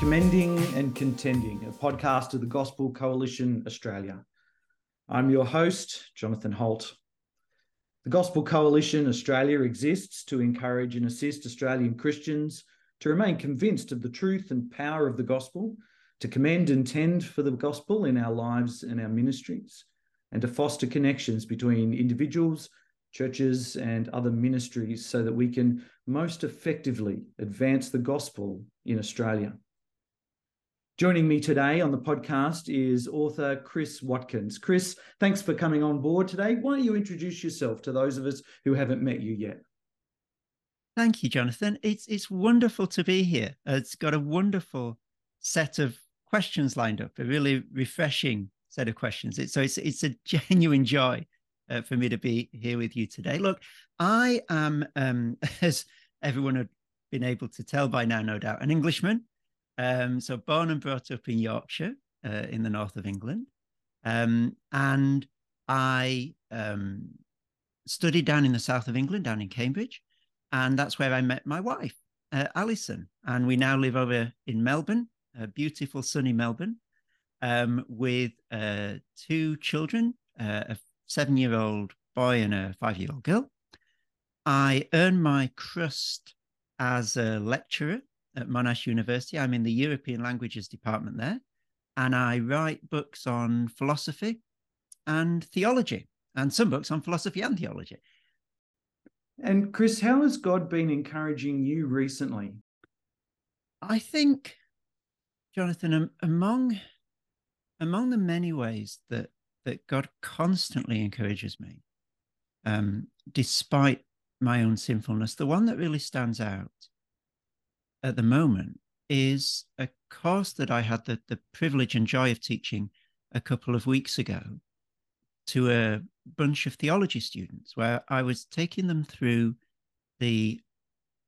Commending and Contending, a podcast of the Gospel Coalition Australia. I'm your host, Jonathan Holt. The Gospel Coalition Australia exists to encourage and assist Australian Christians to remain convinced of the truth and power of the gospel, to commend and tend for the gospel in our lives and our ministries, and to foster connections between individuals, churches, and other ministries so that we can most effectively advance the gospel in Australia. Joining me today on the podcast is author Chris Watkin. Chris, thanks for coming on board today. Why don't you introduce yourself to those of us who haven't met you yet? Thank you, Jonathan. It's it's wonderful to be here. It's got a wonderful set of questions lined up. A really refreshing set of questions. It, so it's it's a genuine joy uh, for me to be here with you today. Look, I am, um, as everyone had been able to tell by now, no doubt, an Englishman. Um, so born and brought up in Yorkshire, uh, in the north of England, um, and I um, studied down in the south of England, down in Cambridge, and that's where I met my wife, uh, Alison, and we now live over in Melbourne, a beautiful sunny Melbourne, um, with uh, two children, uh, a seven-year-old boy and a five-year-old girl. I earned my crust as a lecturer at Monash University. I'm in the European Languages Department there, and I write books on philosophy and theology, and some books on philosophy and theology. And Chris, how has God been encouraging you recently? I think, Jonathan, among among the many ways that that God constantly encourages me, um, despite my own sinfulness, the one that really stands out at the moment is a course that I had the, the privilege and joy of teaching a couple of weeks ago to a bunch of theology students, where I was taking them through the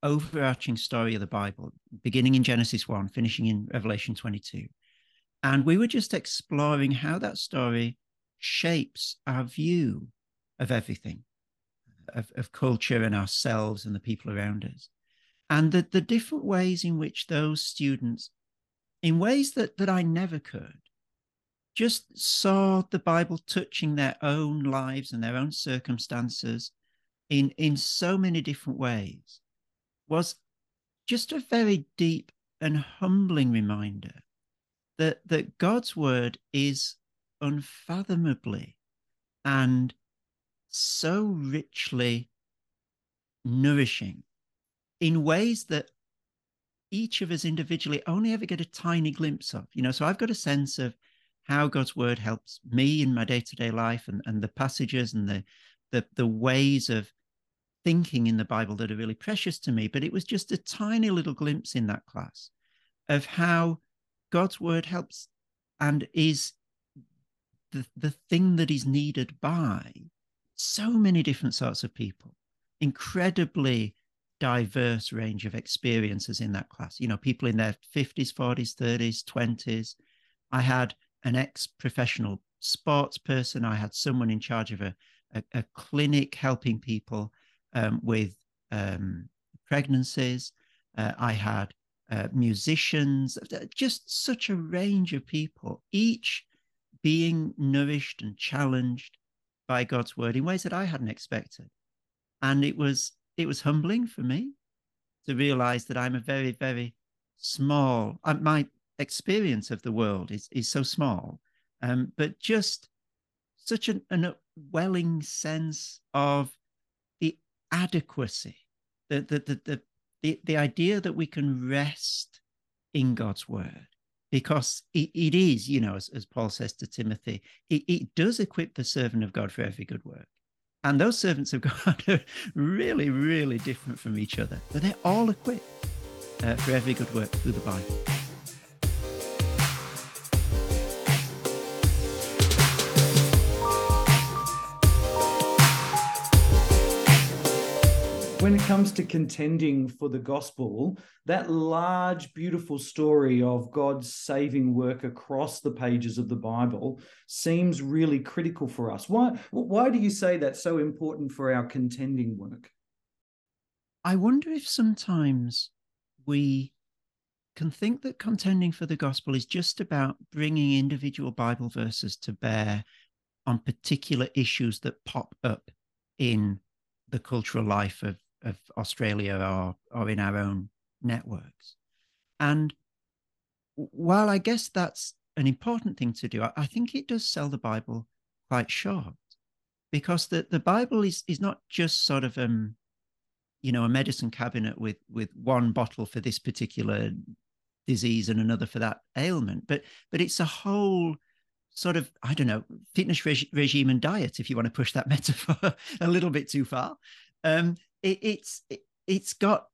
overarching story of the Bible, beginning in Genesis 1, finishing in Revelation 22. And we were just exploring how that story shapes our view of everything, of, of culture and ourselves and the people around us. And the, the different ways in which those students, in ways that, that I never could, just saw the Bible touching their own lives and their own circumstances in, in so many different ways was just a very deep and humbling reminder that, that God's word is unfathomably and so richly nourishing in ways that each of us individually only ever get a tiny glimpse of. You know, so I've got a sense of how God's word helps me in my day-to-day life and, and the passages and the, the the ways of thinking in the Bible that are really precious to me. But it was just a tiny little glimpse in that class of how God's word helps and is the, the thing that is needed by so many different sorts of people, incredibly diverse range of experiences in that class. You know, people in their 50s, 40s, 30s, 20s. I had an ex professional sports person. I had someone in charge of a, a, a clinic helping people um, with um, pregnancies. Uh, I had uh, musicians, just such a range of people, each being nourished and challenged by God's word in ways that I hadn't expected. And it was it was humbling for me to realize that I'm a very, very small, uh, my experience of the world is, is so small, um, but just such an, an welling sense of the adequacy, the, the, the, the, the, the idea that we can rest in God's word because it, it is, you know, as, as Paul says to Timothy, it, it does equip the servant of God for every good work. And those servants of God are really, really different from each other, but they're all equipped uh, for every good work through the Bible. When it comes to contending for the gospel, that large, beautiful story of God's saving work across the pages of the Bible seems really critical for us. Why, why do you say that's so important for our contending work? I wonder if sometimes we can think that contending for the gospel is just about bringing individual Bible verses to bear on particular issues that pop up in the cultural life of, of Australia or, or in our own networks. And while I guess that's an important thing to do, I, I think it does sell the Bible quite short because the, the Bible is, is not just sort of um, you know a medicine cabinet with with one bottle for this particular disease and another for that ailment but but it's a whole sort of i don't know fitness reg- regime and diet if you want to push that metaphor a little bit too far um it, it's it, it's got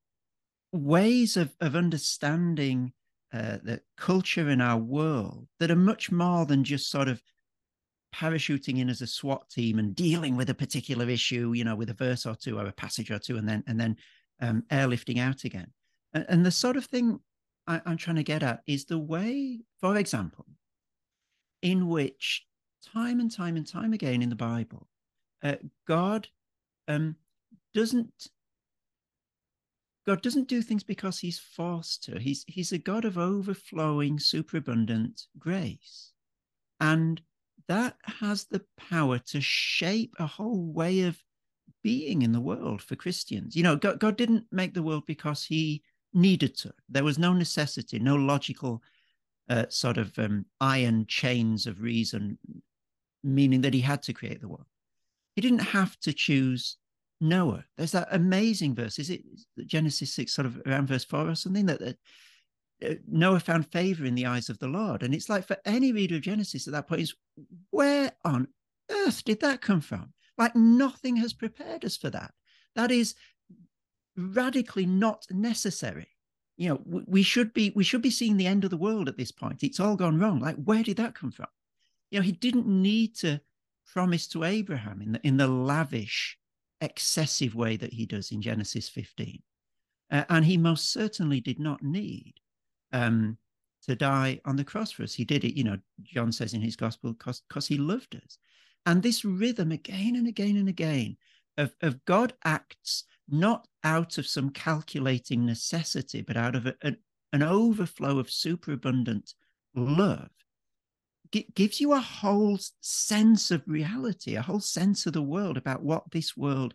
ways of of understanding uh, the culture in our world that are much more than just sort of parachuting in as a SWAT team and dealing with a particular issue, you know, with a verse or two or a passage or two, and then and then um, airlifting out again. And, and, the sort of thing I, I'm trying to get at is the way, for example, in which time and time and time again in the Bible, uh, God um, doesn't God doesn't do things because he's forced to. He's he's a God of overflowing, superabundant grace. And that has the power to shape a whole way of being in the world for Christians. You know, God, God didn't make the world because he needed to. There was no necessity, no logical uh, sort of um, iron chains of reason, meaning that he had to create the world. He didn't have to choose Noah. There's that amazing verse. Is it Genesis 6, sort of around verse 4 or something? That, that uh, Noah found favor in the eyes of the Lord. And it's like for any reader of Genesis at that point is where on earth did that come from? Like nothing has prepared us for that. That is radically not necessary. You know, we should be we should be seeing the end of the world at this point. It's all gone wrong. Like where did that come from? You know, he didn't need to promise to Abraham in the in the lavish, excessive way that he does in Genesis 15. Uh, and he most certainly did not need um, to die on the cross for us. He did it, you know, John says in his gospel, because he loved us. And this rhythm again and again and again of, of God acts not out of some calculating necessity, but out of a, an overflow of superabundant love, G- gives you a whole sense of reality, a whole sense of the world about what this world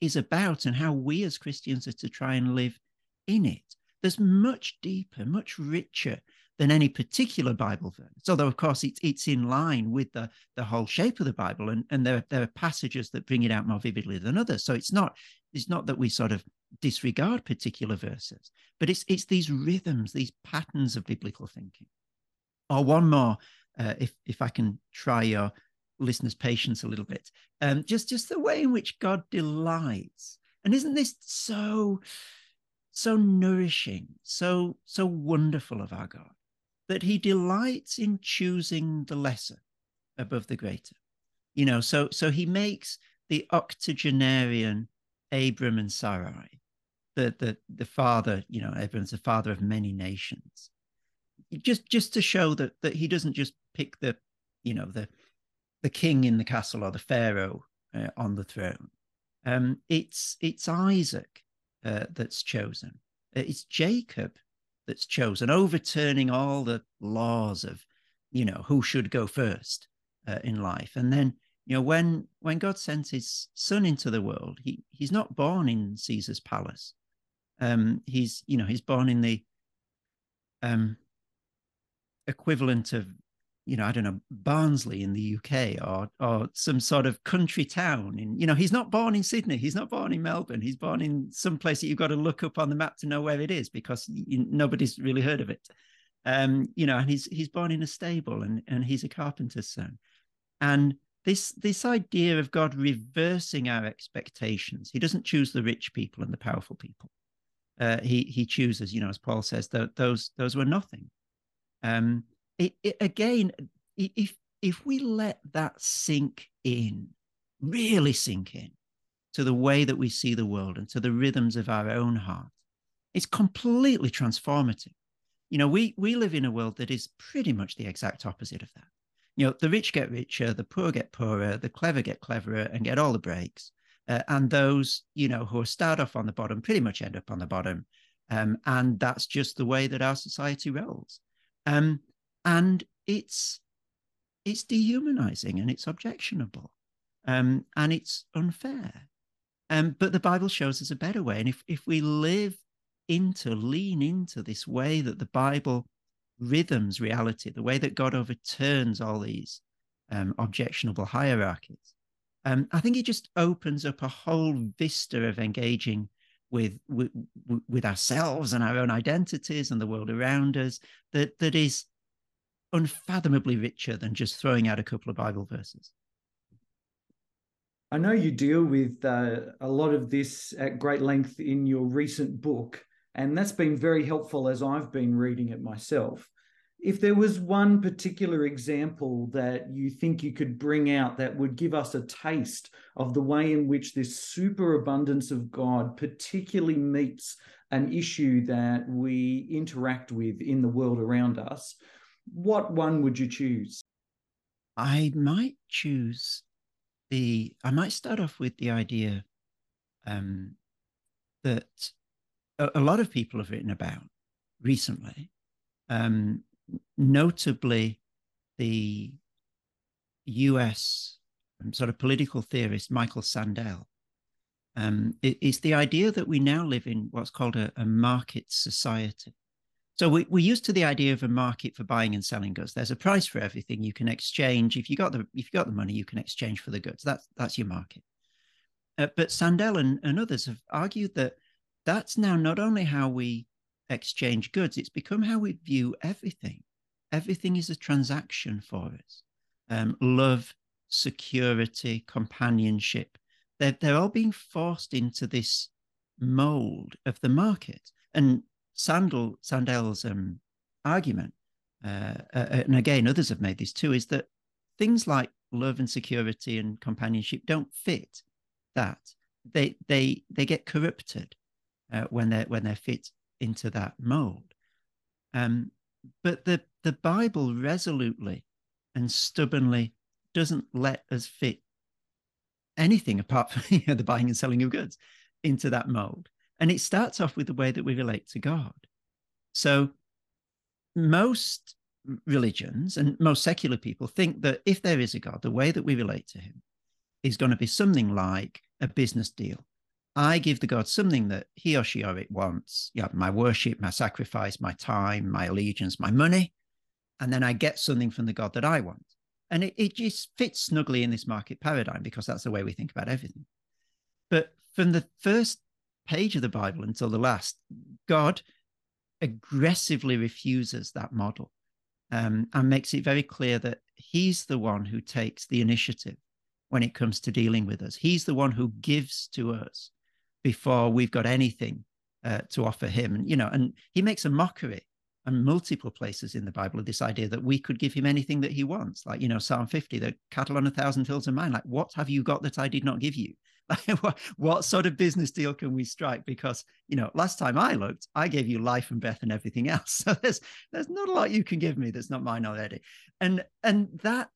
is about and how we as Christians are to try and live in it. There's much deeper, much richer than any particular Bible verse. Although, of course, it's it's in line with the the whole shape of the Bible, and and there there are passages that bring it out more vividly than others. So it's not it's not that we sort of disregard particular verses, but it's it's these rhythms, these patterns of biblical thinking. Or one more, uh, if if I can try your listeners' patience a little bit, um, just just the way in which God delights, and isn't this so? so nourishing, so so wonderful of our God, that He delights in choosing the lesser above the greater. You know, so so He makes the octogenarian Abram and Sarai, the the the father, you know, Abram's the father of many nations, just just to show that that He doesn't just pick the, you know, the the king in the castle or the pharaoh uh, on the throne. Um, it's it's Isaac uh, that's chosen. Uh, it's Jacob that's chosen, overturning all the laws of, you know, who should go first uh, in life. And then, you know, when when God sends His Son into the world, he he's not born in Caesar's palace. Um, he's you know he's born in the um, equivalent of you know, I don't know, Barnsley in the UK or or some sort of country town. In you know, he's not born in Sydney, he's not born in Melbourne, he's born in some place that you've got to look up on the map to know where it is because you, nobody's really heard of it. Um, you know, and he's he's born in a stable and and he's a carpenter's son, and this this idea of God reversing our expectations. He doesn't choose the rich people and the powerful people. Uh, he he chooses, you know, as Paul says, that those those were nothing. Um, it, it, again, if if we let that sink in, really sink in to the way that we see the world and to the rhythms of our own heart, it's completely transformative. You know, we we live in a world that is pretty much the exact opposite of that. You know, the rich get richer, the poor get poorer, the clever get cleverer and get all the breaks. Uh, and those, you know, who start off on the bottom pretty much end up on the bottom. Um, and that's just the way that our society rolls. Um, and it's it's dehumanizing and it's objectionable um, and it's unfair. Um, but the Bible shows us a better way. And if, if we live into, lean into this way that the Bible rhythms reality, the way that God overturns all these um, objectionable hierarchies, um, I think it just opens up a whole vista of engaging with, with with ourselves and our own identities and the world around us that that is unfathomably richer than just throwing out a couple of Bible verses. I know you deal with uh, a lot of this at great length in your recent book, and that's been very helpful as I've been reading it myself. If there was one particular example that you think you could bring out that would give us a taste of the way in which this superabundance of God particularly meets an issue that we interact with in the world around us, what one would you choose? I might choose the. I might start off with the idea um, that a, a, lot of people have written about recently, um, notably the US um, sort of political theorist Michael Sandel. Um, it, it's the idea that we now live in what's called a, a market society. So we, we're used to the idea of a market for buying and selling goods. There's a price for everything. You can exchange if you got the if you got the money, you can exchange for the goods. That's that's your market. Uh, but Sandel and, and others have argued that that's now not only how we exchange goods; it's become how we view everything. Everything is a transaction for us. Um, love, security, companionship. They're, they're all being forced into this mold of the market. And Sandel, Sandel's um, argument, uh, uh, and again, others have made this too, is that things like love and security and companionship don't fit that. They they they get corrupted uh, when they're when they're fit into that mold. Um, but the the Bible resolutely and stubbornly doesn't let us fit anything apart from you know, the buying and selling of goods into that mold. And it starts off with the way that we relate to God. So most religions and most secular people think that if there is a God, the way that we relate to him is going to be something like a business deal. I give the God something that he or she or it wants. Yeah, my worship, my sacrifice, my time, my allegiance, my money. And then I get something from the God that I want. And it, it just fits snugly in this market paradigm because that's the way we think about everything. But from the first page of the Bible until the last, God aggressively refuses that model um, and makes it very clear that He's the one who takes the initiative when it comes to dealing with us. He's the one who gives to us before we've got anything uh, to offer Him. And, you know, and He makes a mockery and multiple places in the Bible of this idea that we could give him anything that he wants. Like, you know, Psalm 50, the cattle on a thousand hills are mine. Like, what have you got that I did not give you? what, what sort of business deal can we strike? Because you know, last time I looked, I gave you life and breath and everything else. So there's there's not a lot you can give me that's not mine already. And and that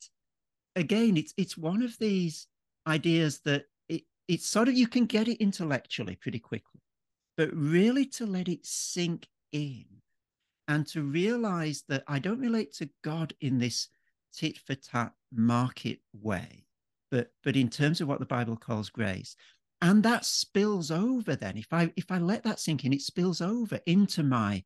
again, it's it's one of these ideas that it's sort of you can get it intellectually pretty quickly, but really to let it sink in and to realize that I don't relate to God in this tit for tat market way but but in terms of what the Bible calls grace, and that spills over. Then, if I if I let that sink in, it spills over into my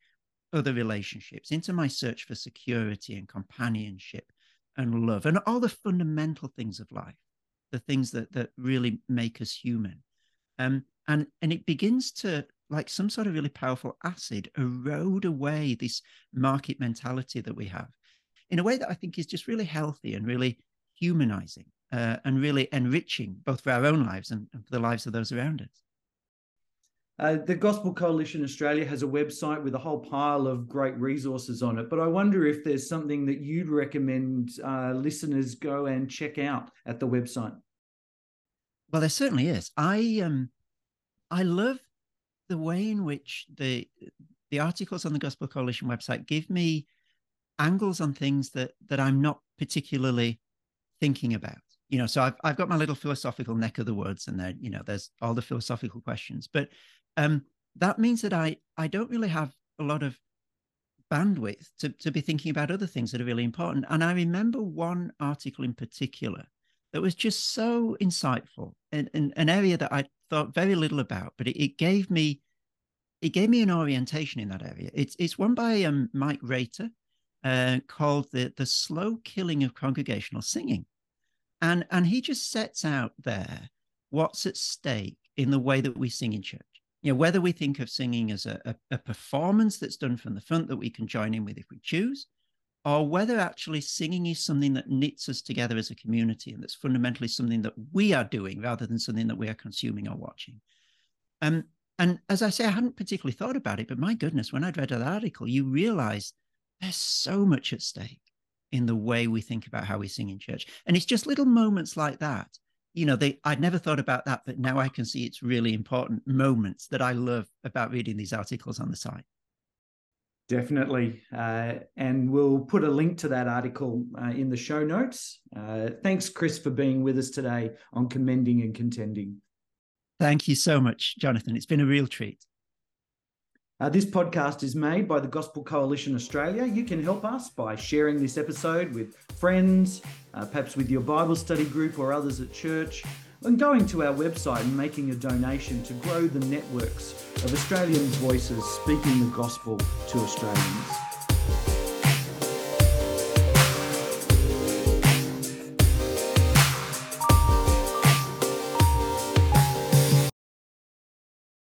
other relationships, into my search for security and companionship and love, and all the fundamental things of life, the things that that really make us human. Um, and and it begins to like some sort of really powerful acid erode away this market mentality that we have in a way that I think is just really healthy and really humanizing uh, and really enriching both for our own lives and, and for the lives of those around us. Uh, the Gospel Coalition Australia has a website with a whole pile of great resources on it, but I wonder if there's something that you'd recommend uh, listeners go and check out at the website. Well, there certainly is. I um, I love the way in which the the articles on the Gospel Coalition website give me angles on things that that I'm not particularly thinking about you know so I've, I've got my little philosophical neck of the woods and there you know there's all the philosophical questions but um that means that I I don't really have a lot of bandwidth to, to be thinking about other things that are really important. And I remember one article in particular that was just so insightful in, in an area that I thought very little about, but it, it, gave me it gave me an orientation in that area. It's it's one by um, Mike Raiter uh, called the the slow killing of congregational singing, and and he just sets out there what's at stake in the way that we sing in church. You know, whether we think of singing as a, a, a performance that's done from the front that we can join in with if we choose, or whether actually singing is something that knits us together as a community and that's fundamentally something that we are doing rather than something that we are consuming or watching. Um, and as I say, I hadn't particularly thought about it, but my goodness, when I'd read that article, you realize there's so much at stake in the way we think about how we sing in church. And it's just little moments like that. You know, they I'd never thought about that, but now I can see it's really important moments that I love about reading these articles on the site. Definitely. Uh, and we'll put a link to that article uh, in the show notes. Uh, thanks, Chris, for being with us today on Commending and Contending. Thank you so much, Jonathan. It's been a real treat. Uh, this podcast is made by the Gospel Coalition Australia. You can help us by sharing this episode with friends, uh, perhaps with your Bible study group or others at church and going to our website and making a donation to grow the networks of Australian voices speaking the gospel to Australians.